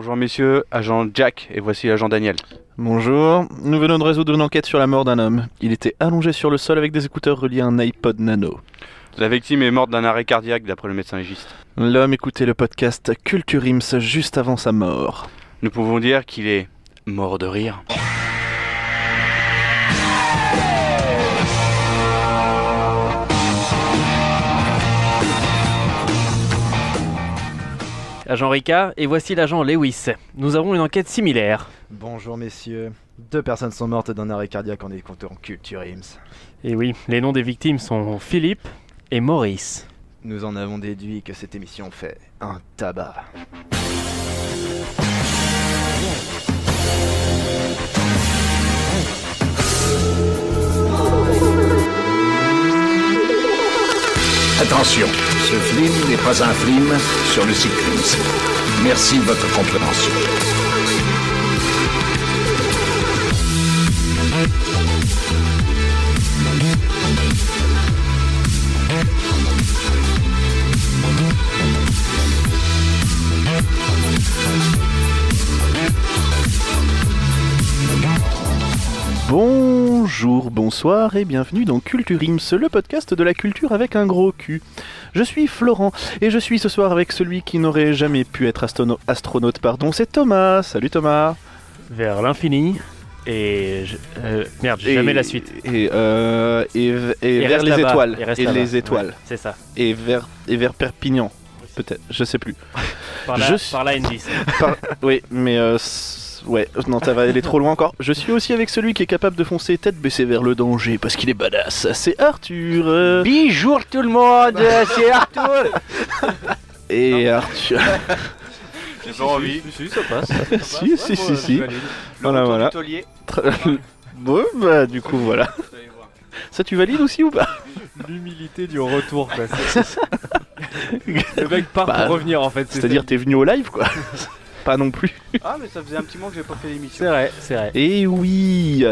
Bonjour messieurs, agent Jack et voici l'agent Daniel. Bonjour, nous venons de résoudre une enquête sur la mort d'un homme. Il était allongé sur le sol avec des écouteurs reliés à un iPod Nano. La victime est morte d'un arrêt cardiaque d'après le médecin légiste. L'homme écoutait le podcast Culture Ims juste avant sa mort. Nous pouvons dire qu'il est mort de rire. Agent Ricard, et voici l'agent Lewis. Nous avons une enquête similaire. Bonjour messieurs. Deux personnes sont mortes d'un arrêt cardiaque en écoutant Culture Ims. Et oui, les noms des victimes sont Philippe et Maurice. Nous en avons déduit que cette émission fait un tabac. Attention, ce film n'est pas un film sur le cyclisme. Merci de votre compréhension. Bonjour, bonsoir et bienvenue dans Culture Ims, le podcast de la culture avec un gros cul. Je suis Florent et je suis ce soir avec celui qui n'aurait jamais pu être astronaute, pardon, c'est Thomas. Salut Thomas. Vers l'infini. Et. je- euh, merde, j'ai jamais la suite. Et, euh, et, et vers les étoiles. Et les étoiles. Ouais, c'est ça. Et vers, et vers Perpignan. Peut-être, je sais plus. Par là, Je par là N10. Par- Oui, mais euh, ouais, non, ça va aller trop loin encore. Je suis aussi avec celui qui est capable de foncer tête baissée vers le danger parce qu'il est badass. C'est Arthur. euh, Bonjour tout le monde, c'est Arthur Et Arthur. J'ai pas envie. Si, ça passe. si, si, si, si. Voilà, voilà. Bon, bah, du coup, voilà. Ça, tu valides aussi ou pas L'humilité du retour, quoi. Le mec part Bah, pour revenir, en fait. C'est-à-dire, t'es venu au live, quoi. Pas non plus. Ah mais ça faisait un petit moment que j'ai pas fait l'émission. C'est vrai, c'est vrai. Et oui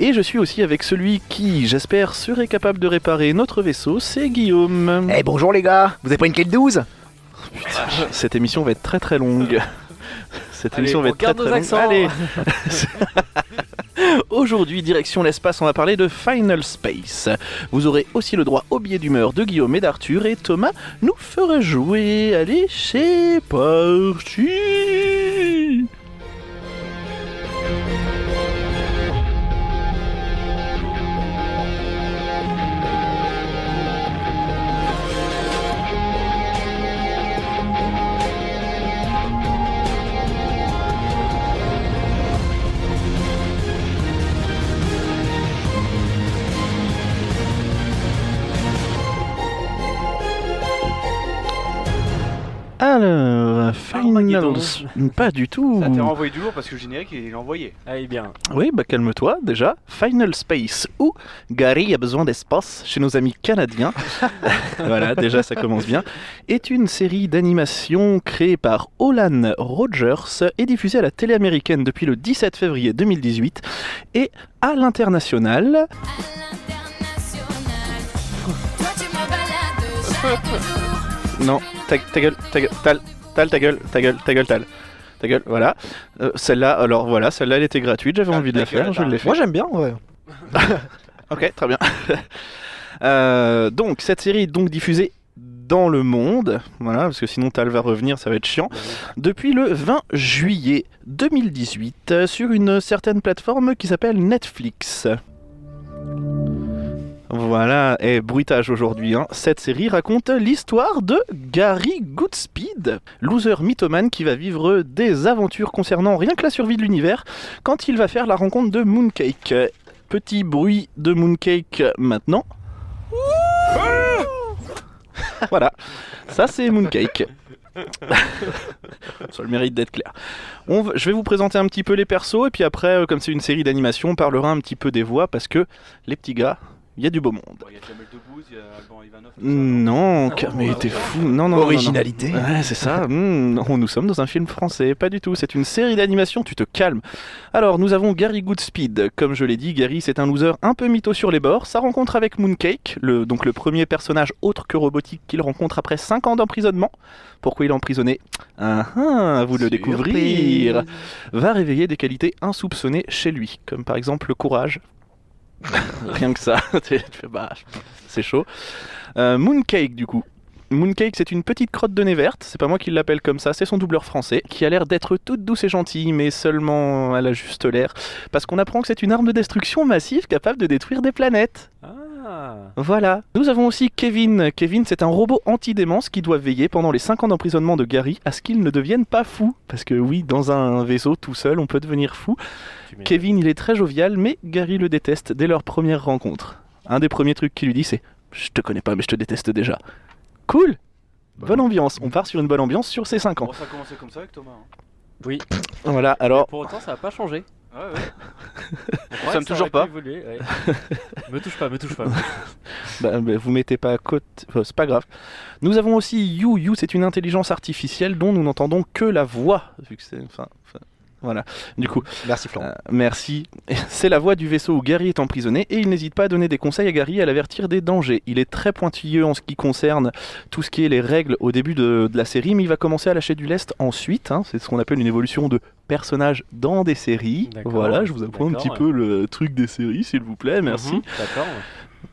Et je suis aussi avec celui qui, j'espère, serait capable de réparer notre vaisseau, c'est Guillaume. Eh bonjour les gars Vous avez pas une clé de 12 Cette émission va être très très longue. Cette Allez, émission va être très très nos longue. accents. Allez. Aujourd'hui, direction l'espace, on va parler de Final Space. Vous aurez aussi le droit au billet d'humeur de Guillaume et d'Arthur et Thomas nous fera jouer. Allez, c'est parti Armageddon. Pas du tout. Ça t'est renvoyé du lourd parce que le générique il est envoyé. Allez bien. Oui, bah calme-toi déjà. Final Space ou Gary a besoin d'espace chez nos amis canadiens. voilà, déjà ça commence bien. Est une série d'animation créée par Olan Rogers et diffusée à la télé américaine depuis le 17 février 2018 et à l'international. Non, ta, ta gueule, ta gueule, tal, ta gueule, ta gueule, ta gueule, tal. Ta gueule, voilà. Euh, celle-là, alors voilà, celle-là elle était gratuite, j'avais envie de la faire, je l'ai fait. Moi j'aime bien, ouais. Ok, très bien. Euh, donc, cette série est donc diffusée dans le monde, voilà, parce que sinon Tal va revenir, ça va être chiant, depuis le 20 juillet 2018 euh, sur une certaine plateforme qui s'appelle Netflix. Voilà, et bruitage aujourd'hui. hein. Cette série raconte l'histoire de Gary Goodspeed, loser mythomane qui va vivre des aventures concernant rien que la survie de l'univers quand il va faire la rencontre de Mooncake. Petit bruit de Mooncake maintenant. voilà, ça c'est Mooncake. Ça le mérite d'être clair. On je vais vous présenter un petit peu les persos et puis après, euh, comme c'est une série d'animation, on parlera un petit peu des voix parce que les petits gars, il y a du beau monde. Bon, Il y a Jamel Debbouze, il y a Alban Ivanov. tout ça, Non, Ah mais bah, t'es fou. Non, non, non, non, non. Originalité. Ouais, c'est ça. Non, nous sommes dans un film français. Pas du tout. C'est une série d'animation. Tu te calmes. Alors, nous avons Gary Goodspeed. Comme je l'ai dit, Gary, c'est un loser un peu mytho sur les bords. Sa rencontre avec Mooncake, le, donc le premier personnage autre que robotique qu'il rencontre après 5 ans d'emprisonnement. Pourquoi il est emprisonné? Ah, ah, vous le découvrir. Va réveiller des qualités insoupçonnées chez lui, comme par exemple le courage. Rien que ça. Bah, c'est chaud. Euh, Mooncake, du coup. Mooncake, c'est une petite crotte de nez verte, c'est pas moi qui l'appelle comme ça, c'est son doubleur français, qui a l'air d'être toute douce et gentille, mais seulement elle a juste l'air, parce qu'on apprend que c'est une arme de destruction massive capable de détruire des planètes. Ah. Voilà. Nous avons aussi Kevin. Kevin, c'est un robot anti-démence qui doit veiller pendant les 5 ans d'emprisonnement de Gary à ce qu'il ne devienne pas fou. Parce que oui, dans un vaisseau tout seul, on peut devenir fou. Kevin, il est très jovial, mais Gary le déteste dès leur première rencontre. Un des premiers trucs qu'il lui dit, c'est Je te connais pas, mais je te déteste déjà. Cool Bonne ambiance. On part sur une bonne ambiance sur ces 5 ans. Bon, ça a commencé comme ça avec Thomas. hein. Oui. Voilà, alors. Pour autant, ça n'a pas changé. Ouais, ouais. Ça me toujours pas. pu évoluer, ouais. me touche pas, me touche pas. Bah, bah, vous mettez pas à côte, enfin, c'est pas grave. Nous avons aussi You. You, c'est une intelligence artificielle dont nous n'entendons que la voix, vu que c'est, enfin, enfin, voilà. Du coup, Merci Florent. euh, merci. C'est la voix du vaisseau où Gary est emprisonné et il n'hésite pas à donner des conseils à Gary et à l'avertir des dangers. Il est très pointilleux en ce qui concerne tout ce qui est les règles au début de, de la série, mais il va commencer à lâcher du lest ensuite. hein. C'est ce qu'on appelle une évolution de personnage dans des séries. D'accord, Voilà, je vous apprends un petit peu le truc des séries, s'il vous plaît. Merci. Mhm, D'accord,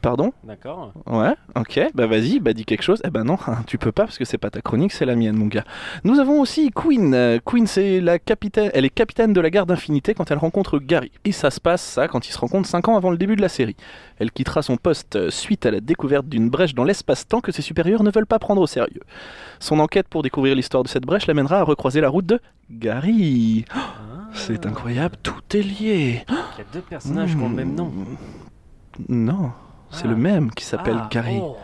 Pardon d'accord. Ouais, ok, bah vas-y, bah dis quelque chose. Eh ben non, tu peux pas parce que c'est pas ta chronique, c'est la mienne, mon gars. Nous avons aussi Queen. Euh, Queen, c'est la capitaine, elle est capitaine de la garde Infinité quand elle rencontre Gary. Et ça se passe, ça, quand ils se rencontrent 5 ans avant le début de la série. Elle quittera son poste euh, suite à la découverte d'une brèche dans l'espace-temps que ses supérieurs ne veulent pas prendre au sérieux. Son enquête pour découvrir l'histoire de cette brèche l'amènera à recroiser la route de Gary. Oh, c'est Ah. incroyable, tout est lié. Il y a deux personnages qui ont le même nom. Non, c'est Ah. le même qui s'appelle Ah, Gary. oh.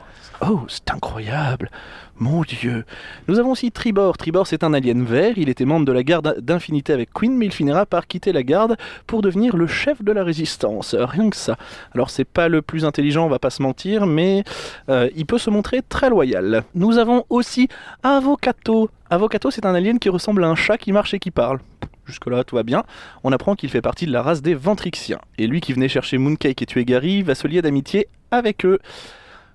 Oh, c'est incroyable Mon Dieu Nous avons aussi Tribor. Tribor, c'est un alien vert. Il était membre de la garde d'Infinité avec Queen, mais il finira par quitter la garde pour devenir le chef de la résistance. Rien que ça. Alors, c'est pas le plus intelligent, on va pas se mentir, mais euh, il peut se montrer très loyal. Nous avons aussi Avocato. Avocato, c'est un alien qui ressemble à un chat qui marche et qui parle. Jusque-là, tout va bien. On apprend qu'il fait partie de la race des Ventrixiens. Et lui qui venait chercher Mooncake et tuer Gary va se lier d'amitié avec eux.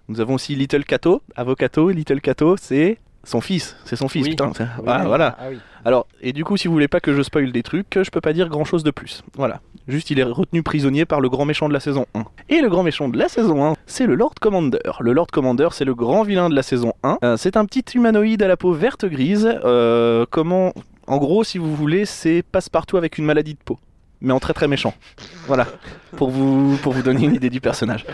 Nous avons aussi Little Cato. Avocato, Little Cato, c'est son fils. C'est son fils, Oui. putain. Ah, voilà. Ah. Alors, et du coup, si vous voulez pas que je spoil des trucs, je peux pas dire grand chose de plus. Voilà. Juste, il est retenu prisonnier par le grand méchant de la saison 1. Et le grand méchant de la saison 1, c'est le Lord Commander. Le Lord Commander, c'est le grand vilain de la saison 1. Euh, c'est un petit humanoïde à la peau verte grise. Euh, comment. En gros, si vous voulez, c'est passe-partout avec une maladie de peau. Mais en très très méchant. Voilà. Pour vous, pour vous donner une idée du personnage.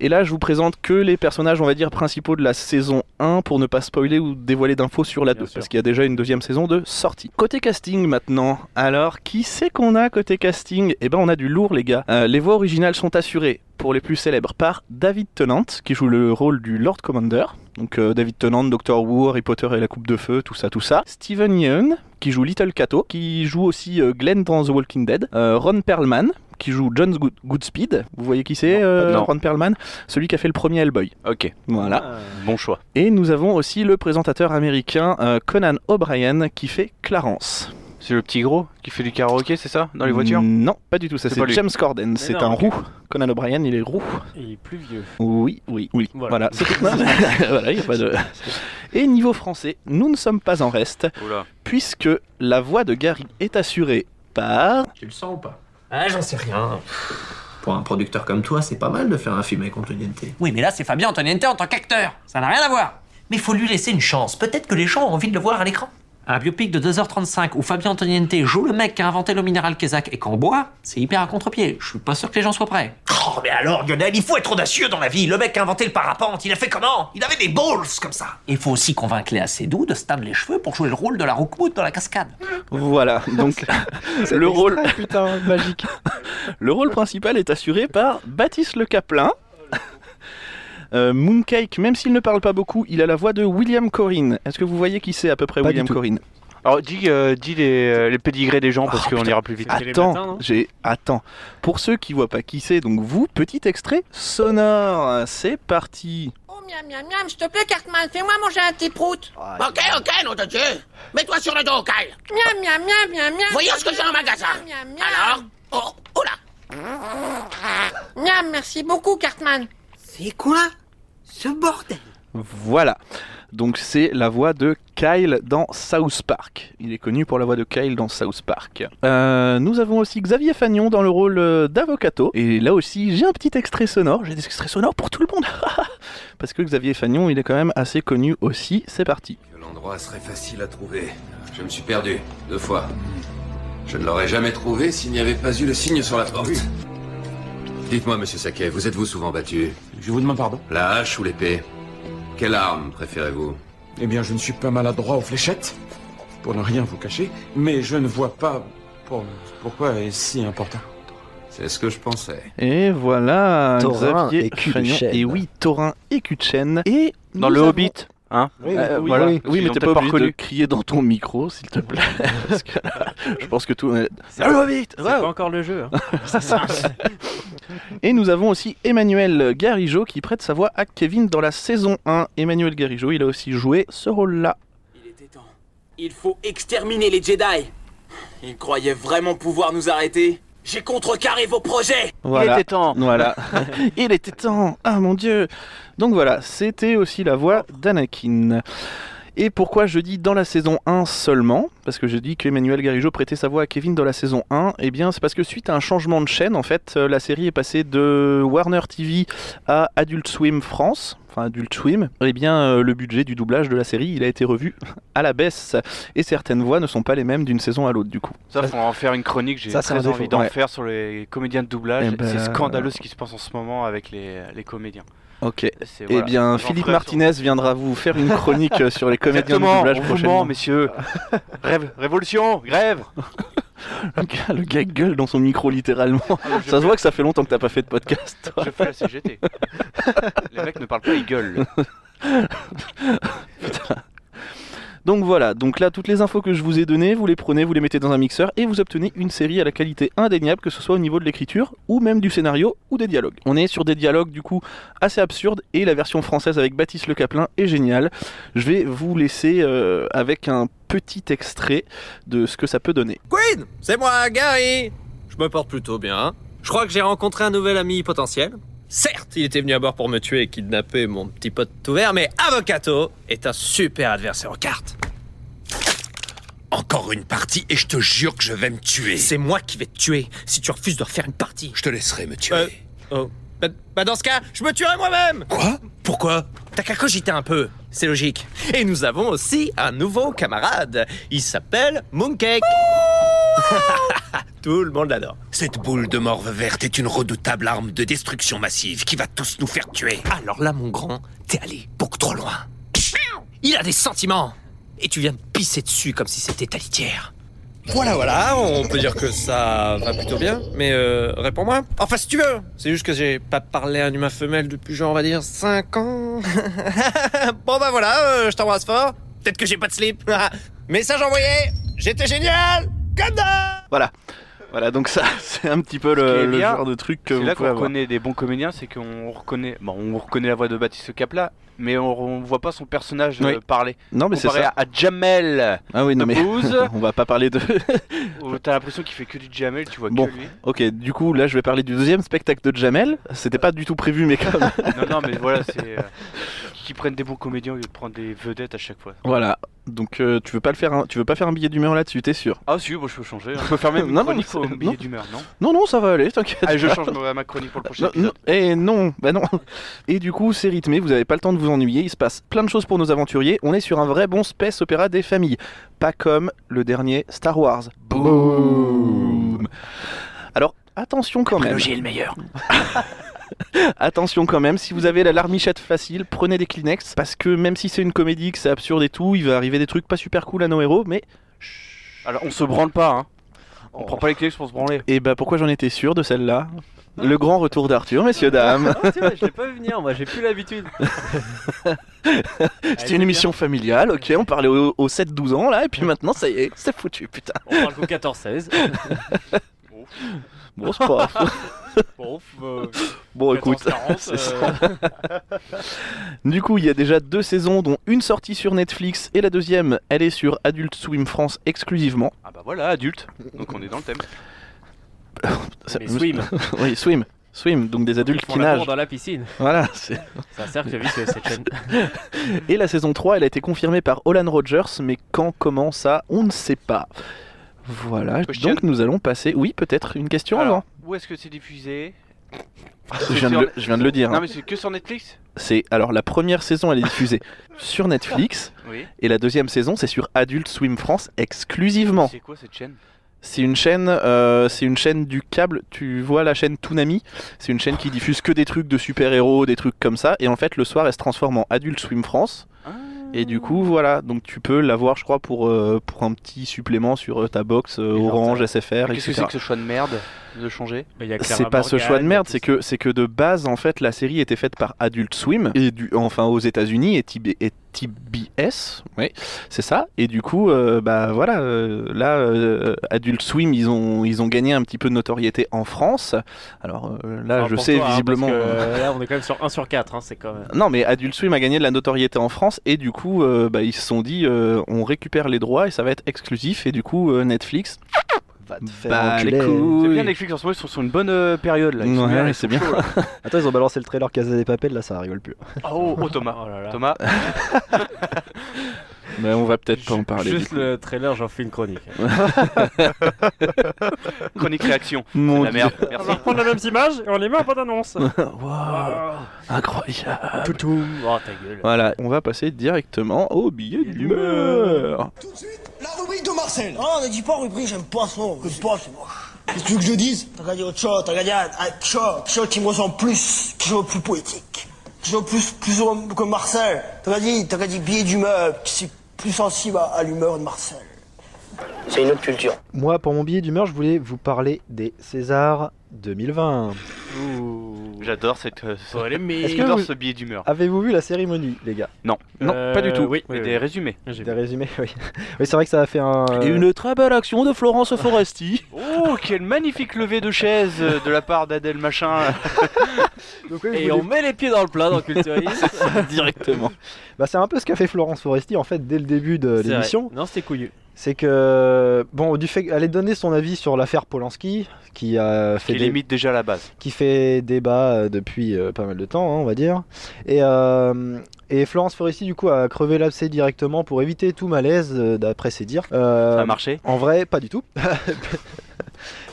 Et là, je vous présente que les personnages, on va dire, principaux de la saison 1 pour ne pas spoiler ou dévoiler d'infos sur la Bien 2. sûr. Parce qu'il y a déjà une deuxième saison de sortie. Côté casting maintenant. Alors, qui c'est qu'on a côté casting? Eh ben, on a du lourd, les gars. Euh, les voix originales sont assurées pour les plus célèbres par David Tennant, qui joue le rôle du Lord Commander. Donc, euh, David Tennant, Doctor Who, Harry Potter et la Coupe de Feu, tout ça, tout ça. Steven Yeun, qui joue Little Cato, qui joue aussi euh, Glenn dans The Walking Dead. Euh, Ron Perlman, qui joue John Good- Goodspeed. Vous voyez qui c'est, euh. Ron Perlman? Celui qui a fait le premier Hellboy. Ok, Voilà. Ah. bon choix. Et nous avons aussi le présentateur américain euh, Conan O'Brien qui fait Clarence. C'est le petit gros qui fait du karaoké, c'est ça Dans les voitures? Non, pas du tout, ça C'est. James Corden, c'est non, un roux. Conan O'Brien, il est roux. Et il est plus vieux. Oui, oui, oui. Voilà, Voilà. y a pas de... Et niveau français, nous ne sommes pas en reste, Oula. puisque la voix de Gary est assurée par... Tu le sens ou pas? Ah, j'en sais rien. Pour un producteur comme toi, c'est pas mal de faire un film avec Antoniente. Oui, mais là, c'est Fabien Antoniente en tant qu'acteur. Ça n'a rien à voir. Mais faut lui laisser une chance. Peut-être que les gens ont envie de le voir à l'écran. Un biopic de 2h35 où Fabien Antoniente joue le mec qui a inventé le minéral Kézak et qu'en boit, c'est hyper à contre-pied. Je suis pas sûr que les gens soient prêts. Oh, mais alors, Lionel, il faut être audacieux dans la vie. Le mec qui a inventé le parapente, il a fait comment? Il avait des balls comme ça. Il faut aussi convaincre Léa Seydoux de se teindre les cheveux pour jouer le rôle de la Roukmout dans la cascade. Voilà, donc le rôle... putain, magique. Le rôle principal est assuré par Baptiste Le Caplin. Euh, Mooncake, même s'il ne parle pas beaucoup, il a la voix de William Corinne. Est-ce que vous voyez qui c'est à peu près Pas William. Corinne Alors dis, euh, dis les, euh, les pédigrés des gens parce Oh, qu'on ira plus vite. Attends, non j'ai attends. Pour ceux qui voient pas qui c'est, donc vous, petit extrait sonore. C'est parti. Oh miam miam miam, s'il te plaît Cartman, fais-moi manger un petit prout. Ok, ok, nom de Dieu. Mets-toi sur le dos, Kyle. Miam miam miam miam miam. Voyons ce que j'ai en magasin. Miam miam miam. Alors Oh, oh là Miam, merci beaucoup Cartman. C'est quoi ce bordel Voilà. Donc c'est la voix de Kyle dans South Park. Il est connu pour la voix de Kyle dans South Park. Euh, nous avons aussi Xavier Fagnon dans le rôle euh, d'Avocato. Et là aussi, j'ai un petit extrait sonore. J'ai des extraits sonores pour tout le monde. Parce que Xavier Fagnon, il est quand même assez connu aussi. C'est parti. L'endroit serait facile à trouver. Je me suis perdu, deux fois. Je ne l'aurais jamais trouvé s'il n'y avait pas eu le signe sur la porte. Dites-moi, monsieur Saquet, vous êtes-vous souvent battu Je vous demande pardon La hache ou l'épée Quelle arme préférez-vous Eh bien, je ne suis pas maladroit aux fléchettes, pour ne rien vous cacher, mais je ne vois pas pour- pourquoi est-ce si important. C'est ce que je pensais. Et voilà, Xavier et cul de Fagnon. chêne. Et oui, Thorin et cul de chêne. Et Dans le avons- Hobbit, hein Oui, Euh, oui, voilà. oui. Oui, mais t'es pas pas obligé de crier dans ton micro, s'il te plaît. Parce que là, je pense que tout. C'est Le Hobbit c'est ouais. pas encore le jeu. hein. Et nous avons aussi Emmanuel Garigeau qui prête sa voix à Kevin dans la saison 1. Emmanuel Garigeau, il a aussi joué ce rôle-là. Il était temps. Il faut exterminer les Jedi. Ils croyaient vraiment pouvoir nous arrêter. J'ai contrecarré vos projets. Voilà. Il était temps. Voilà. il était temps. Ah mon dieu. Donc voilà, c'était aussi la voix d'Anakin. Et pourquoi je dis dans la saison 1 seulement Parce que je dis qu'Emmanuel Garigeau prêtait sa voix à Kevin dans la saison 1. Eh bien, c'est parce que suite à un changement de chaîne, en fait, euh, la série est passée de Warner TV à Adult Swim France. Enfin, Adult Swim. Eh bien, euh, le budget du doublage de la série, il a été revu à la baisse. Et certaines voix ne sont pas les mêmes d'une saison à l'autre, du coup. Ça, faut en faire une chronique. J'ai très envie défaut. d'en Ouais. faire sur les comédiens de doublage. Eh ben, C'est scandaleux ce qui se passe en ce moment avec les, les comédiens. Ok. Eh voilà. bien, J'en Philippe Martinez viendra vous faire une chronique euh, sur les comédiens de doublage prochainement. ment, messieurs. Rêve, révolution, grève. Le gars, le gars gueule dans son micro littéralement. je Ça se voit que ça fait longtemps que t'as pas fait de podcast. toi. Je fais la CGT. les mecs ne parlent pas, ils gueulent. Donc voilà, donc là toutes les infos que je vous ai données, vous les prenez, vous les mettez dans un mixeur et vous obtenez une série à la qualité indéniable, que ce soit au niveau de l'écriture ou même du scénario ou des dialogues. On est sur des dialogues du coup assez absurdes et la version française avec Baptiste Le Caplin est géniale. Je vais vous laisser euh, avec un petit extrait de ce que ça peut donner. Queen, c'est moi, Gary. Je me porte plutôt bien. Je crois que j'ai rencontré un nouvel ami potentiel. Certes, il était venu à bord pour me tuer et kidnapper mon petit pote tout vert, mais Avocato est un super adversaire aux cartes. Encore une partie et je te jure que je vais me tuer. C'est moi qui vais te tuer si tu refuses de refaire une partie. Je te laisserai me tuer. Euh, oh. Bah, bah dans ce cas, je me tuerai moi-même Quoi? Pourquoi? T'as qu'à cogiter un peu, c'est logique. Et nous avons aussi un nouveau camarade. Il s'appelle Mooncake. Tout le monde l'adore. Cette boule de morve verte est une redoutable arme de destruction massive qui va tous nous faire tuer. Alors là, mon grand, t'es allé beaucoup trop loin. Il a des sentiments Et tu viens de pisser dessus comme si c'était ta litière. Voilà, voilà, on peut dire que ça va plutôt bien, mais euh, réponds-moi. Enfin, si tu veux. C'est juste que j'ai pas parlé à un humain femelle depuis genre, on va dire, 5 ans. bon bah voilà, euh, je t'embrasse fort. Peut-être que j'ai pas de slip. Message envoyé J'étais génial Voilà. Voilà, donc ça, c'est un petit peu le, est le bien, genre de truc que C'est vous là qu'on reconnaît des bons comédiens, c'est qu'on reconnaît, bon, on reconnaît la voix de Baptiste Capla, mais on, on voit pas son personnage euh, Oui. parler. Non, mais c'est ça. à, à Jamel. Ah oui, non, mais on va pas parler de. t'as l'impression qu'il fait que du Jamel, tu vois Bon, que lui. ok, du coup, là, je vais parler du deuxième spectacle de Jamel. C'était pas du tout prévu, mais comme. non, non, mais voilà, c'est euh, qu'ils prennent des bons comédiens au lieu de prendre des vedettes à chaque fois. Voilà. Donc, euh, tu veux pas le faire, un... tu veux pas faire un billet d'humeur là-dessus, t'es sûr? Ah si, bon, je peux changer. Je peux faire même Non, non, c'est- billet d'humeur, non Non, non, ça va aller, t'inquiète. Allez, je change ma, chronique pour le prochain Non, épisode. non, et non, bah non. Et du coup, c'est rythmé, vous avez pas le temps de vous ennuyer, il se passe plein de choses pour nos aventuriers. On est sur un vrai bon space opéra des familles, pas comme le dernier Star Wars. Boom. Alors, attention quand même. est le meilleur. Attention quand même, si vous avez la larmichette facile, prenez des Kleenex, parce que même si c'est une comédie, que c'est absurde et tout, il va arriver des trucs pas super cool à nos héros, mais... Alors, on se branle pas, hein. Oh. On prend pas les clés pour se branler. Et bah pourquoi j'en étais sûr de celle-là? Le grand retour d'Arthur, messieurs, dames. Ah, je l'ai pas vu venir, moi j'ai plus l'habitude. C'était une émission familiale, ok, on parlait aux, aux 7-12 ans là, et puis maintenant ça y est, c'est foutu, putain. On parle qu'au 14-16. Bon, c'est pas Bon, euh, Bon, écoute, 14-40, c'est euh, ça. du coup, il y a déjà deux saisons, dont une sortie sur Netflix et la deuxième, elle est sur Adult Swim France exclusivement. Ah bah voilà, adulte. Donc on est dans le thème. Ça- Mais swim. oui, swim. Swim, donc des adultes qui nagent. dans la piscine. Voilà, c'est. C'est un cercle vicieux cette chaîne. Et la saison 3, elle a été confirmée par Olan Rogers, mais quand, comment ça, on ne sait pas. Voilà, Question. donc nous allons passer. Oui, peut-être une question Alors, avant où est-ce que c'est diffusé? Je viens, de le, je viens de le dire. Non hein. mais c'est que sur Netflix? C'est alors la première saison, elle est diffusée sur Netflix, Oui. et la deuxième saison, c'est sur Adult Swim France exclusivement. C'est quoi cette chaîne? C'est une chaîne, euh, c'est une chaîne du câble. Tu vois la chaîne Toonami? C'est une chaîne qui diffuse que des trucs de super-héros, des trucs comme ça. Et en fait, le soir, elle se transforme en Adult Swim France. Et du coup, voilà, donc tu peux l'avoir, je crois, pour, euh, pour un petit supplément sur euh, ta box euh, Orange, SFR, Qu'est-ce que c'est que ce choix de merde? De changer C'est pas ce choix de merde, c'est que c'est que de base en fait la série était faite par Adult Swim et du enfin aux États-Unis et, TB et TBS, oui, c'est ça. Et du coup, euh, bah voilà, euh, là euh, Adult Swim ils ont ils ont gagné un petit peu de notoriété en France. Alors euh, là, Enfin, je sais toi, hein, visiblement. parce que, euh, là, on est quand même sur 1 sur 4, hein, c'est quand même. Non, mais Adult Swim a gagné de la notoriété en France et du coup, euh, bah, ils se sont dit, euh, on récupère les droits et ça va être exclusif. Et du coup, euh, Netflix va te faire Bah, enculer. C'est bien Netflix en ce moment, ils sont sur une bonne euh, période là. Ils sont Ouais, bien, ils c'est sont bien. chauds, là. Attends, ils ont balancé le trailer Casa des Papel, là ça rigole plus. Oh, oh, Thomas. Thomas. Mais on va peut-être pas en parler. du Juste coup. le trailer, j'en fais une chronique. Chronique réaction. Mon la merde. Merci. On va reprendre les mêmes images et on les met en bande-annonce. Waouh, incroyable. Toutoum. Oh ta gueule. Voilà, on va passer directement au billet d'humeur. La rubrique de Marcel Ah, ne dis pas rubrique, j'aime pas ça. J'aime pas, c'est moche. Qu'est-ce que tu veux que je dise? T'as qu'à dire autre chose, t'as qu'à dire ah, quelque chose, chose qui me ressemble plus, de plus poétique. Chose de plus, plus que Marcel. T'as qu'à dire, t'as qu'à dire billet d'humeur, qui c'est plus sensible à, à l'humeur de Marcel. C'est une autre culture. Moi, pour mon billet d'humeur, je voulais vous parler des Césars 2020. J'adore cette. euh, ce-. Est-ce que J'adore vous- ce billet d'humeur. Avez-vous vu la cérémonie, les gars? Non. Non, Euh, pas du tout. Oui, Mais oui, des oui. résumés. J'ai Des résumés, oui. Oui, c'est vrai que ça a fait un. Et euh, une très belle action de Florence Foresti. Oh, quel magnifique lever de chaise euh, de la part d'Adèle Machin. donc, oui, je Et voulais- on met les pieds dans le plat dans Culturiste. Directement. Bah, c'est un peu ce qu'a fait Florence Foresti en fait dès le début de C'est vrai. l'émission. Non, c'était couillu. C'est que bon, du fait qu'elle ait donné son avis sur l'affaire Polanski, qui a fait Qui des- limite déjà la base. qui fait débat euh, depuis euh, pas mal de temps, hein, on va dire. Et, euh, et Florence Foresti, du coup, a crevé l'abcès directement pour éviter tout malaise, euh, d'après ses dires. Ça a marché En vrai, pas du tout.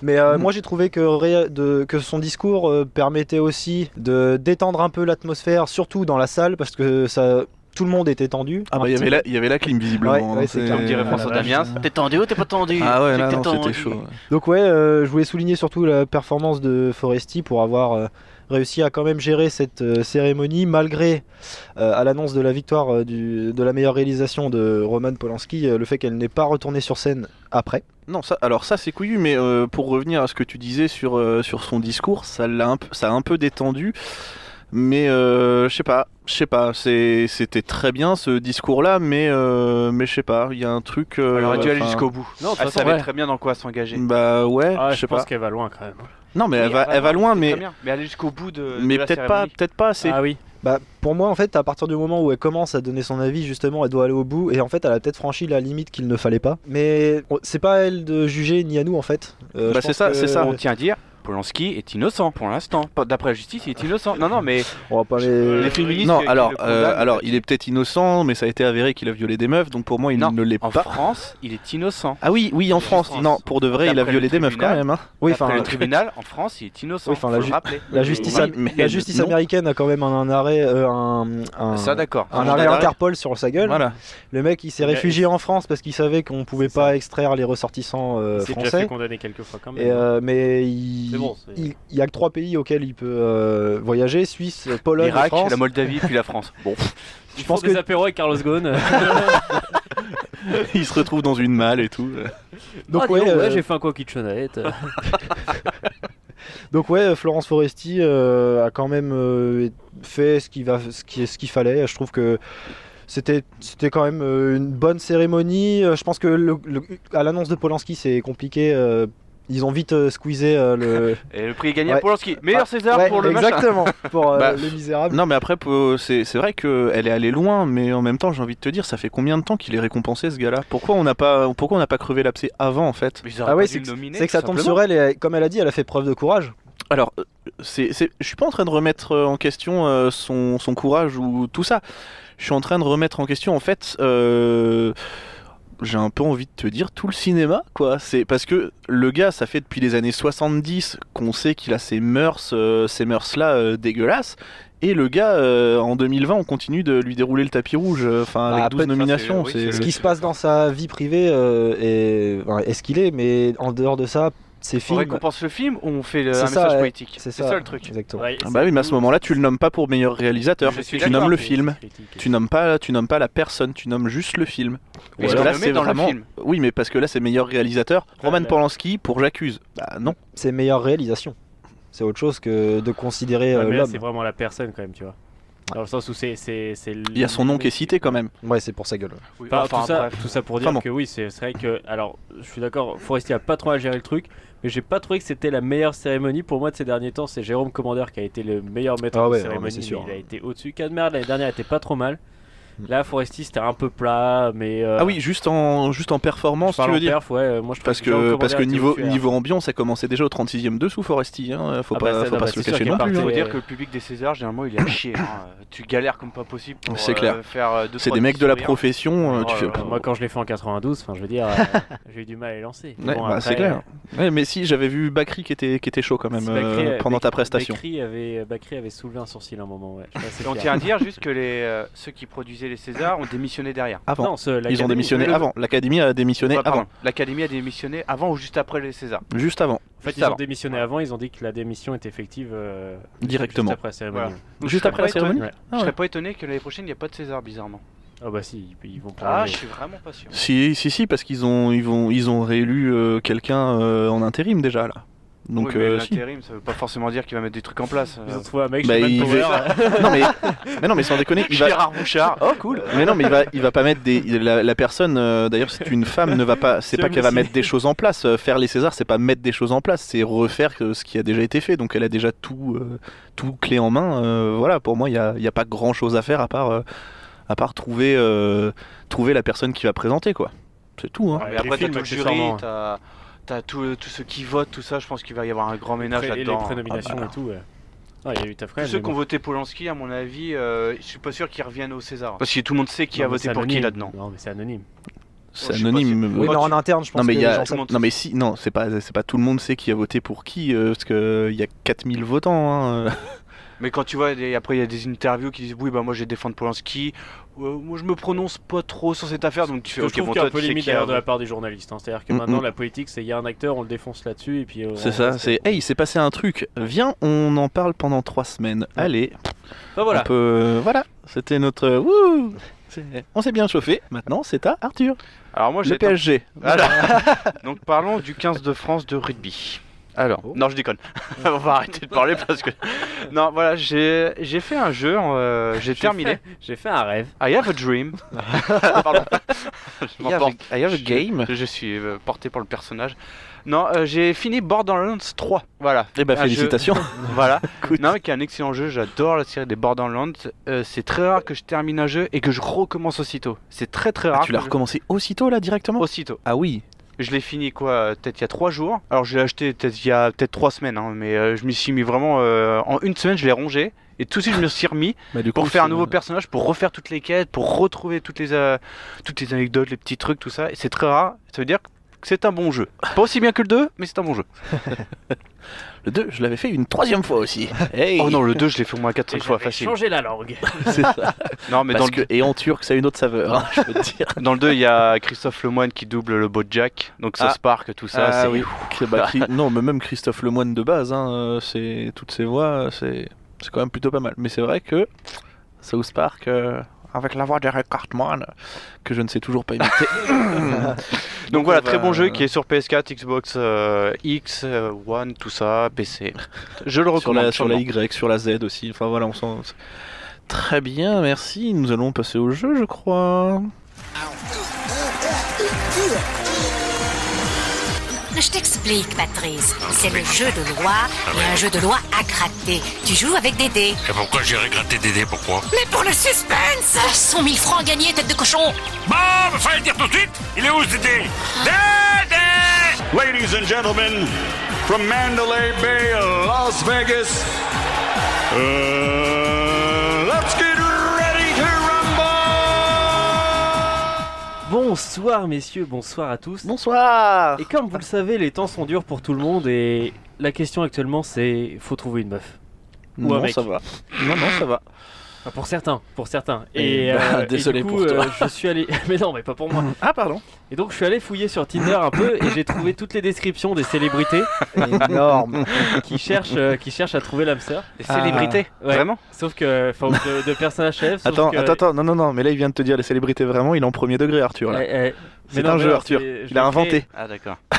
Mais euh, moi, j'ai trouvé que, ré- de- que son discours euh, permettait aussi de détendre un peu l'atmosphère, surtout dans la salle, parce que ça, tout le monde était tendu. Ah bah il y avait la, il y avait la clim visiblement. Ouais, hein, ouais, c'est clair. Comme dirait Ah, François Damiens. vache. T'es tendu ou t'es pas tendu? Ah ouais, là c'était tendu. chaud. ouais. Donc ouais, euh, je voulais souligner surtout la performance de Foresti pour avoir euh, réussi à quand même gérer cette euh, cérémonie malgré euh, à l'annonce de la victoire euh, du- de la meilleure réalisation de Roman Polanski, euh, le fait qu'elle n'ait pas retourné sur scène après. Non, ça, alors ça c'est couillu, mais euh, pour revenir à ce que tu disais sur, euh, sur son discours, ça l'a un peu, ça a un peu détendu. Mais euh, je sais pas, je sais pas, c'était très bien ce discours-là, mais euh, mais je sais pas, il y a un truc. euh, Elle aurait dû aller jusqu'au bout. Non, Elle savait ouais. très bien dans quoi s'engager. Bah ouais, Ah, je pense qu'elle va loin quand même. Non, mais Oui, elle va, elle va loin, mais. Mais aller jusqu'au bout de. mais peut-être pas, peut-être pas assez. Ah oui. Bah, pour moi, en fait, à partir du moment où elle commence à donner son avis, justement, elle doit aller au bout. Et en fait, elle a peut-être franchi la limite qu'il ne fallait pas. Mais c'est pas à elle de juger, ni à nous, en fait. Euh, Bah, c'est ça, que- c'est ça. On tient à dire. Polanski est innocent pour l'instant. D'après la justice, il est innocent. Non, non, mais On va pas les... les féministes. Non, alors, le euh, alors il est peut-être innocent, mais ça a été avéré qu'il a violé des meufs, donc pour moi il Non, ne l'est en pas. France, il est innocent. Ah oui, oui, en France. France. Non, pour de vrai, il a violé des meufs quand même. Hein. Oui, enfin, le tribunal, en France, il est innocent. Oui, enfin, la ju- justice, Oui, am- mais la justice non. américaine a quand même un, un arrêt, euh, un, un, Ça, d'accord. un Un arrêt arrêt. Interpol sur sa gueule. Voilà. Le mec, il s'est réfugié en France parce qu'il savait qu'on pouvait pas extraire les ressortissants euh, Il s'est déjà fait français. condamner quelques fois quand même. Euh, mais il, Mais bon, il, il y a que trois pays auxquels il peut euh, voyager Suisse, Pologne, et France. la Moldavie, puis la France. Bon, je je pense des que- apéros avec Carlos Ghosn. il se retrouve dans une malle et tout. Donc Ah, ouais, donc, euh, j'ai fait un coquille de chenette. Donc ouais, Florence Foresti euh, a quand même euh, fait ce qu'il va, ce qui, ce qu'il fallait. Je trouve que c'était, c'était quand même euh, une bonne cérémonie. Je pense que le- le- à l'annonce de Polanski, c'est compliqué. Ils ont vite euh, squeezé euh, le. Et le prix est gagné Ouais. à Polanski. Meilleur Ah, César ouais, pour le machin. Exactement, pour euh, Bah, Les Misérables. Non, mais après, pour- c'est vrai qu'elle est allée loin, mais en même temps, j'ai envie de te dire, ça fait combien de temps qu'il est récompensé ce gars-là? Pourquoi on n'a pas, pourquoi on n'a pas crevé l'abcès avant en fait? Ah ouais, c'est que, que ça tombe sur elle et comme elle a dit, elle a fait preuve de courage. Alors, c'est, je suis pas en train de remettre en question euh, son, son courage ou tout ça. Je suis en train de remettre en question, en fait, euh, j'ai un peu envie de te dire tout le cinéma, quoi. C'est parce que le gars, ça fait depuis les années 70 qu'on sait qu'il a ces mœurs, euh, ces mœurs-là euh, dégueulasses. Et le gars, euh, en 2020, on continue de lui dérouler le tapis rouge, euh, enfin avec Ah, 12 peut- nominations. Ce c'est- qui se passe dans sa vie privée euh, est ce qu'il est, mais en dehors de ça, On films. récompense le film ou on fait le- un ça, message ouais. politique C'est ça, ça le truc. Exactement. Ah bah oui, mais à ce moment-là, tu le nommes pas pour meilleur réalisateur. Tu nommes le film. Tu nommes pas, tu nommes pas la personne. Tu nommes juste le film. Oui, Parce tu que là, le mets c'est dans le vraiment. film. Oui, mais parce que là, c'est meilleur réalisateur. Roman là. Polanski pour J'accuse. Bah non. C'est meilleure réalisation. C'est autre chose que de considérer Ouais, euh, l'homme. c'est vraiment la personne quand même, tu vois. Dans le sens où c'est. c'est, c'est Il y a son nom qui est cité quand même. Ouais, c'est pour sa gueule. Enfin, enfin, tout, ça, bref. tout ça pour dire Enfin bon. que oui, c'est c'est vrai que. Alors, je suis d'accord, Forestier a pas trop à gérer le truc, mais j'ai pas trouvé que c'était la meilleure cérémonie. Pour moi, de ces derniers temps, c'est Jérôme Commander qui a été le meilleur maître Ah de ouais, cérémonie. sûr. mais il a été au-dessus. Cadmer, l'année dernière, était pas trop mal. Là, Foresti, c'était un peu plat, mais. euh, Ah oui, juste en, juste en je performance, tu veux en dire perf, ouais, euh, moi je Parce que, parce que niveau, hein. niveau ambiance, ça commençait déjà au 36e dessous Foresti. Hein. Faut Ah pas, bah ça, faut pas bah, se le cacher non plus. Il faut dire que le public des Césars, généralement, il est à chier. hein. Tu galères comme pas possible pour C'est euh, clair. faire euh, deux, C'est des mecs de la profession. euh, tu fais. Moi, quand je l'ai fait en 92, enfin, je veux dire, euh, j'ai eu du mal à les lancer. Bah, c'est clair. Mais si, j'avais vu Bakri qui était, qui était chaud quand même euh, pendant ta prestation. Bakri avait, Bakri avait soulevé un sourcil à un moment. On tient à dire juste que les, euh, ceux qui produisaient les Césars ont démissionné derrière. Avant. Non, ce- Ils ont l'Académie- démissionné le- avant. L'Académie a démissionné pardon. avant. L'Académie a démissionné avant ou juste après les Césars Juste avant. En fait, Juste ils ont avant. démissionné avant, ils ont dit que la démission était effective euh, Directement. juste après la cérémonie. Voilà. Donc, Juste je après la serais pas étonné- cérémonie Ouais. Ah Je serais pas étonné que l'année prochaine il n'y a pas de César, bizarrement. Ah bah si, ils- vont Ah, prolonger. je suis vraiment pas sûr. Si, si, si, parce qu'ils ont, ils vont, ils ont réélu euh, quelqu'un euh, en intérim déjà là. Donc oui, mais euh, si. l'intérim, ça veut pas forcément dire qu'il va mettre des trucs en place. Ils Euh, ont trouvé un mec Bah, il non mais, mais non mais sans déconner, il va. Gérard Bouchard. Oh cool. Mais non mais il va, il va pas mettre des. La, la personne, euh, d'ailleurs, c'est une femme, ne va pas. C'est pas qu'elle va me mettre des choses en place. Euh, Faire les Césars, c'est pas mettre des choses en place, c'est refaire euh, ce qui a déjà été fait. Donc elle a déjà tout, euh, tout clé en main. Euh, voilà, pour moi, il y a, il y a pas grand chose à faire à part, euh, à part trouver, euh, trouver la personne qui va présenter quoi. C'est tout. Hein. Ouais, Mais après, t'as films, tout le jury, t'as t'as tous tous ceux qui votent, tout ça. Je pense qu'il va y avoir un grand ménage Pré- et les là-dedans. prénominations Ah, bah. et tout. ouais. Ah, il y a eu taf quand Tous même. ceux qui ont voté Polanski, à mon avis, euh, je suis pas sûr qu'ils reviennent au César. Parce que tout le monde sait qui Non, a voté pour qui là-dedans. Non, mais c'est anonyme. C'est anonyme. euh, Oui, mais en interne, je pense Non mais que il y les a gens savent. non mais si non c'est pas c'est pas tout le monde sait qui a voté pour qui euh, parce que il y a 4000 votants hein. Mais quand tu vois, après il y a des interviews qui disent oui, bah moi je vais défendre Polanski. Euh, moi je me prononce pas trop sur cette affaire, donc tu fais je ok, trouve bon, qu'il y a toi un peu limite d'ailleurs de la part des journalistes. hein. C'est-à-dire que Mm, maintenant mm. la politique, c'est il y a un acteur, on le défonce là-dessus et puis. euh, C'est ça, reste- c'est hey, il s'est passé un truc. Viens, on en parle pendant trois semaines. Allez, Bah voilà. on peut- voilà, c'était notre wouh. C'est- On s'est bien chauffé. Maintenant, c'est à Arthur. Alors moi j'ai Le PSG. Voilà. donc parlons du 15 de France de rugby. Alors, Oh. non, je déconne. On va arrêter de parler parce que. Non, voilà, j'ai j'ai fait un jeu, euh, j'ai J'ai terminé. fait- J'ai fait un rêve. I have a dream. Pardon. Je I have a-. I have a game. Je, suis euh, porté par le personnage. Non, euh, j'ai fini Borderlands 3. Voilà. Eh ben Un jeu- félicitations. voilà. Écoute. Non, mais qui est un excellent jeu. J'adore la série des Borderlands. Euh, c'est très rare que je termine un jeu et que je recommence aussitôt. C'est très très rare. Ah, tu l'as je- recommencé aussitôt là directement? Aussitôt. Ah oui. Je l'ai fini quoi, peut-être il y a trois jours. Alors je l'ai acheté peut-être il y a peut-être trois semaines, hein, mais euh, je m'y suis mis vraiment euh, en une semaine, je l'ai rongé et tout de suite je me suis remis Bah, du pour faire un c'est- nouveau personnage, pour refaire toutes les quêtes, pour retrouver toutes les euh, toutes les anecdotes, les petits trucs, tout ça. Et c'est très rare. Ça veut dire que c'est un bon jeu. Pas aussi bien que le 2, mais c'est un bon jeu. Le 2, je l'avais fait une troisième fois aussi. Hey. Oh non, le 2 je l'ai fait au moins 4-5 Et fois facile. changé la langue. C'est ça. Non mais dans Parce le, que et en turc, ça a une autre saveur. hein, je peux te dire. dans le 2 il y a Christophe Lemoine qui double le beau Jack, donc ça Ah. Spark, tout ça. Ah c'est oui. Bah, non, mais même Christophe Lemoine de base, hein, euh, c'est toutes ses voix, c'est c'est quand même plutôt pas mal. Mais c'est vrai que South Park, euh, avec la voix d'Eric Cartman, que je ne sais toujours pas imiter. Donc voilà, on très va- bon jeu qui est sur PS4, Xbox euh, X, euh, One, tout ça, PC. Je le sur recommande. la, sur la. Y, sur la Z aussi. Enfin voilà, on sent. Très bien, merci. Nous allons passer au jeu, je crois. Je t'explique, Patrice. C'est le jeu de loi et un jeu de loi à gratter. Tu joues avec des dés. Et pourquoi j'irai gratter Dédé Pourquoi? Mais pour le suspense. 100 000 francs gagnés, tête de cochon. Bon, mais fallait le dire tout de suite. Il est où ce Dédé? Dédé! Ladies and gentlemen, from Mandalay Bay, Las Vegas, uh, Bonsoir messieurs, bonsoir à tous. Bonsoir Et comme vous le savez, les temps sont durs pour tout le monde et la question actuellement c'est faut trouver une meuf. Ou un Non, mec. ça va. Non, non, ça va. Enfin, pour certains, pour certains. Et Et, bah, euh, et désolé du coup, pour toi. euh, je suis allé. Mais non, mais pas pour moi. Ah pardon. Et donc je suis allé fouiller sur Tinder un peu et j'ai trouvé toutes les descriptions des célébrités. Énorme. qui cherchent, euh, qui cherchent à trouver l'âme sœur. Des célébrités Ouais. Vraiment Sauf que, enfin, de, de personnages chefs. Attends, que- attends, attends, non, non, non, mais là il vient de te dire les célébrités vraiment, il est en premier degré, Arthur. Là. C'est un jeu, Arthur. Il a l'ai inventé. Ah d'accord.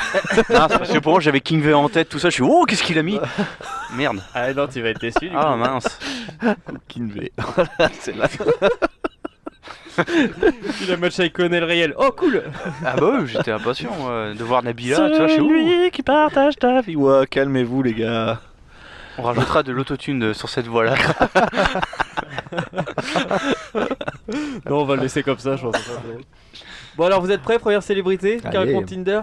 non, c'est parce que pour moi j'avais King V en tête, tout ça, je suis oh qu'est-ce qu'il a mis? Merde. Ah non, tu vas être déçu. Du Ah coup. mince. King V. C'est là. Il a match avec Colonel Riel. Oh cool Ah bah oui, j'étais impatient moi, de voir Nabila, tu vois, je suis où? Celui qui partage ta vie. Ouais, calmez-vous les gars. On rajoutera de l'autotune euh, sur cette voix-là. Non, on va le laisser comme ça, je pense. Bon, alors vous êtes prêts, première célébrité Allez. raconte Tinder?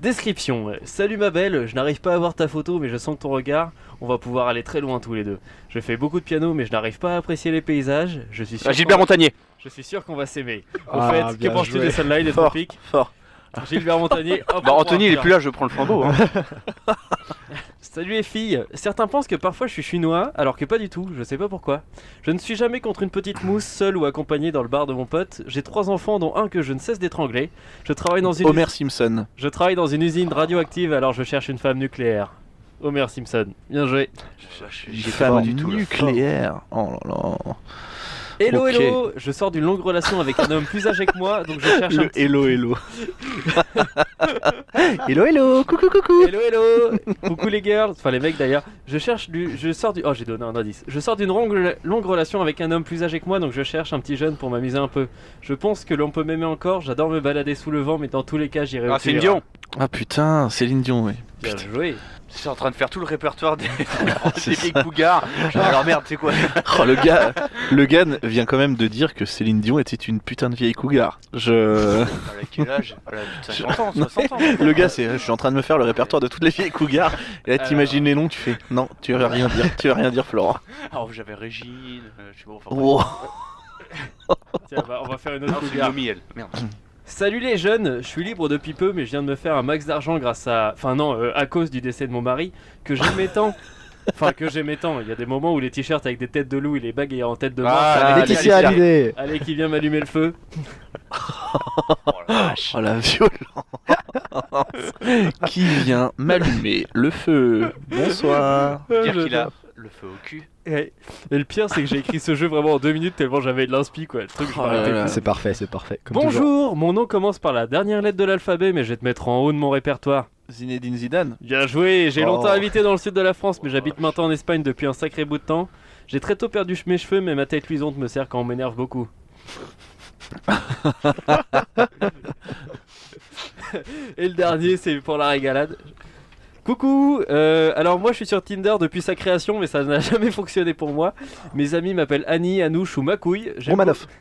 Description. Salut ma belle, je n'arrive pas à voir ta photo, mais je sens ton regard. On va pouvoir aller très loin tous les deux. Je fais beaucoup de piano, mais je n'arrive pas à apprécier les paysages. Je suis sûr. Ah, Gilbert qu'on va- Montagnier. Je suis sûr qu'on va s'aimer. Au Ah, fait, que bien penses-tu joué. des Sunlight des Fort, Tropiques? fort. Gilbert Montagnier. hop, Bah on Anthony il est plus là, je prends le flambeau. Hein. Salut les filles Certains pensent que parfois je suis chinois, alors que pas du tout, je sais pas pourquoi. Je ne suis jamais contre une petite mousse, seule ou accompagnée dans le bar de mon pote. J'ai trois enfants, dont un que je ne cesse d'étrangler. Je travaille dans une... Homer Simpson. Je travaille dans une usine radioactive, alors je cherche une femme nucléaire. Homer Simpson, bien joué. J'y Femme pas du tout. nucléaire. Oh là là. Hello Ok. hello Je sors d'une longue relation avec un homme plus âgé que moi, donc je cherche un Le petit... hello hello. hello hello. Coucou coucou. Hello hello Coucou les girls, enfin les mecs d'ailleurs. Je cherche du, je sors du, oh j'ai donné un indice. Je sors d'une longue, longue relation avec un homme plus âgé que moi, donc je cherche un petit jeune pour m'amuser un peu. Je pense que l'on peut m'aimer encore. J'adore me balader sous le vent, mais dans tous les cas j'irai. Ah c'est une iras. Dion. Ah putain, Céline Dion, oui. Bien joué. Je suis en train de faire tout le répertoire des, vieilles cougars. Alors merde, c'est quoi Oh, le gars, le gars vient quand même de dire que Céline Dion était une putain de vieille cougar. Je. Elle a quel âge? Elle a plus de 50 ans, 60 ans. Le gars, c'est, je suis en train de me faire le répertoire de toutes les vieilles cougars. Et là, Alors. t'imagines les noms, tu fais, non, tu vas rien dire, tu vas rien dire, Florent. Alors j'avais Régine, euh, je sais pas. Enfin, Oh. Tiens, bah, on va faire une autre Non, c'est cougar. Merde. Salut les jeunes, je suis libre depuis peu, mais je viens de me faire un max d'argent grâce à, enfin non, euh, à cause du décès de mon mari que j'aimais tant. Enfin que j'aimais tant. Il y a des moments où les t-shirts avec des têtes de loup et les bagues ayant en tête de mort. Ah, Laetitia allait- Laetitia Hallyday. Allez, qui vient m'allumer le feu. Oh la violence Qui vient m'allumer le feu Bonsoir Dire je- qu'il a le feu au cul. Et, et le pire, c'est que j'ai écrit ce jeu vraiment en deux minutes tellement j'avais de l'inspi quoi. Le truc, je Oh là là. C'est parfait, c'est parfait. comme toujours. Bonjour, mon nom commence par la dernière lettre de l'alphabet, mais je vais te mettre en haut de mon répertoire. Zinedine Zidane Bien joué, j'ai Oh. longtemps habité dans le sud de la France, mais j'habite maintenant en Espagne depuis un sacré bout de temps. J'ai très tôt perdu mes cheveux, mais ma tête luisante me sert quand on m'énerve beaucoup. Et le dernier, c'est pour la régalade. Coucou, euh, alors moi je suis sur Tinder depuis sa création, mais ça n'a jamais fonctionné pour moi. Mes amis m'appellent Annie, Anouche ou Macouille. J'aime Romanov.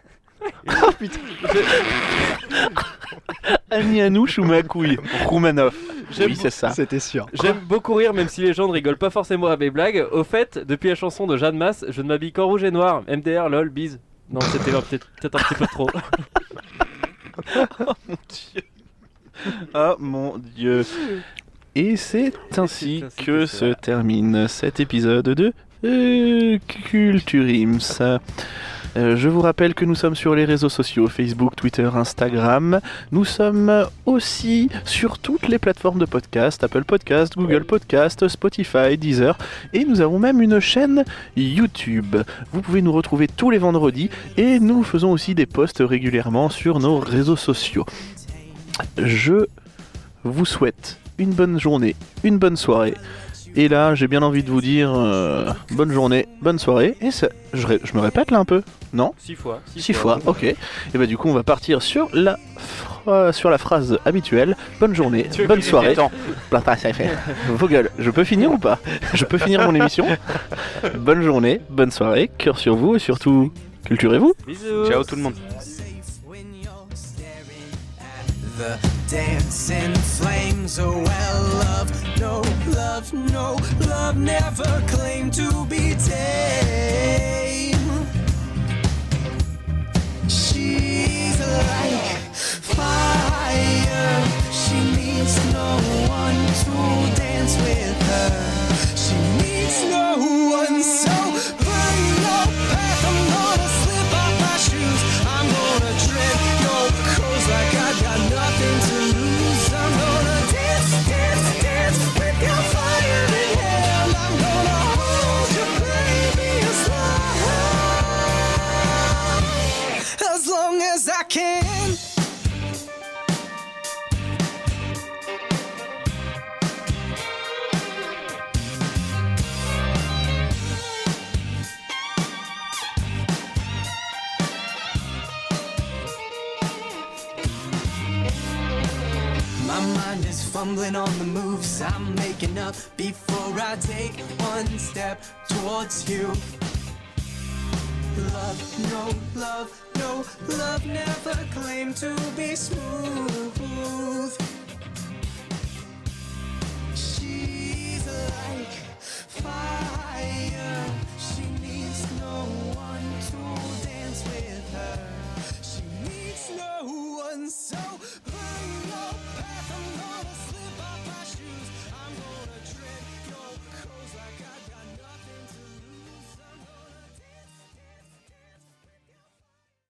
Oh putain Annie Anouche ou ma couille Roumanoff. J'aime Oui, c'est ça. C'était sûr. J'aime beaucoup rire, même si les gens ne rigolent pas forcément à mes blagues. Au fait, depuis la chanson de Jeanne Masse, je ne m'habille qu'en rouge et noir. MDR, lol, bise. Non, c'était peut-être un petit peu trop. Oh mon dieu. Et c'est ainsi que se termine cet épisode de euh, Culture Ims. Euh, je vous rappelle que nous sommes sur les réseaux sociaux Facebook, Twitter, Instagram. Nous sommes aussi sur toutes les plateformes de podcast Apple Podcast, Google Podcast, Spotify, Deezer. Et nous avons même une chaîne YouTube. Vous pouvez nous retrouver tous les vendredis et nous faisons aussi des posts régulièrement sur nos réseaux sociaux. Je vous souhaite une bonne journée, une bonne soirée. Et là, j'ai bien envie de vous dire euh, bonne journée, bonne soirée. Et ça, je, ré- je me répète là un peu, non Six fois. Six fois, ok. Et bah du coup, on va partir sur la sur la phrase habituelle. Bonne journée, Tu bonne soirée. Vos gueules, je peux finir ou pas Je peux finir mon émission Bonne journée, bonne soirée, cœur sur vous et surtout, culturez-vous. Bisous. Ciao tout le monde. The dancing flames, oh well, love, no love, no love, never claimed to be tame. She's like fire, she needs no one to dance with her. She needs no one, so can. My mind is fumbling on the moves I'm making up before I take one step towards you love, no love, no love never claimed to be smooth. She's like fire, she needs no one to dance with her. She needs no one, so burn.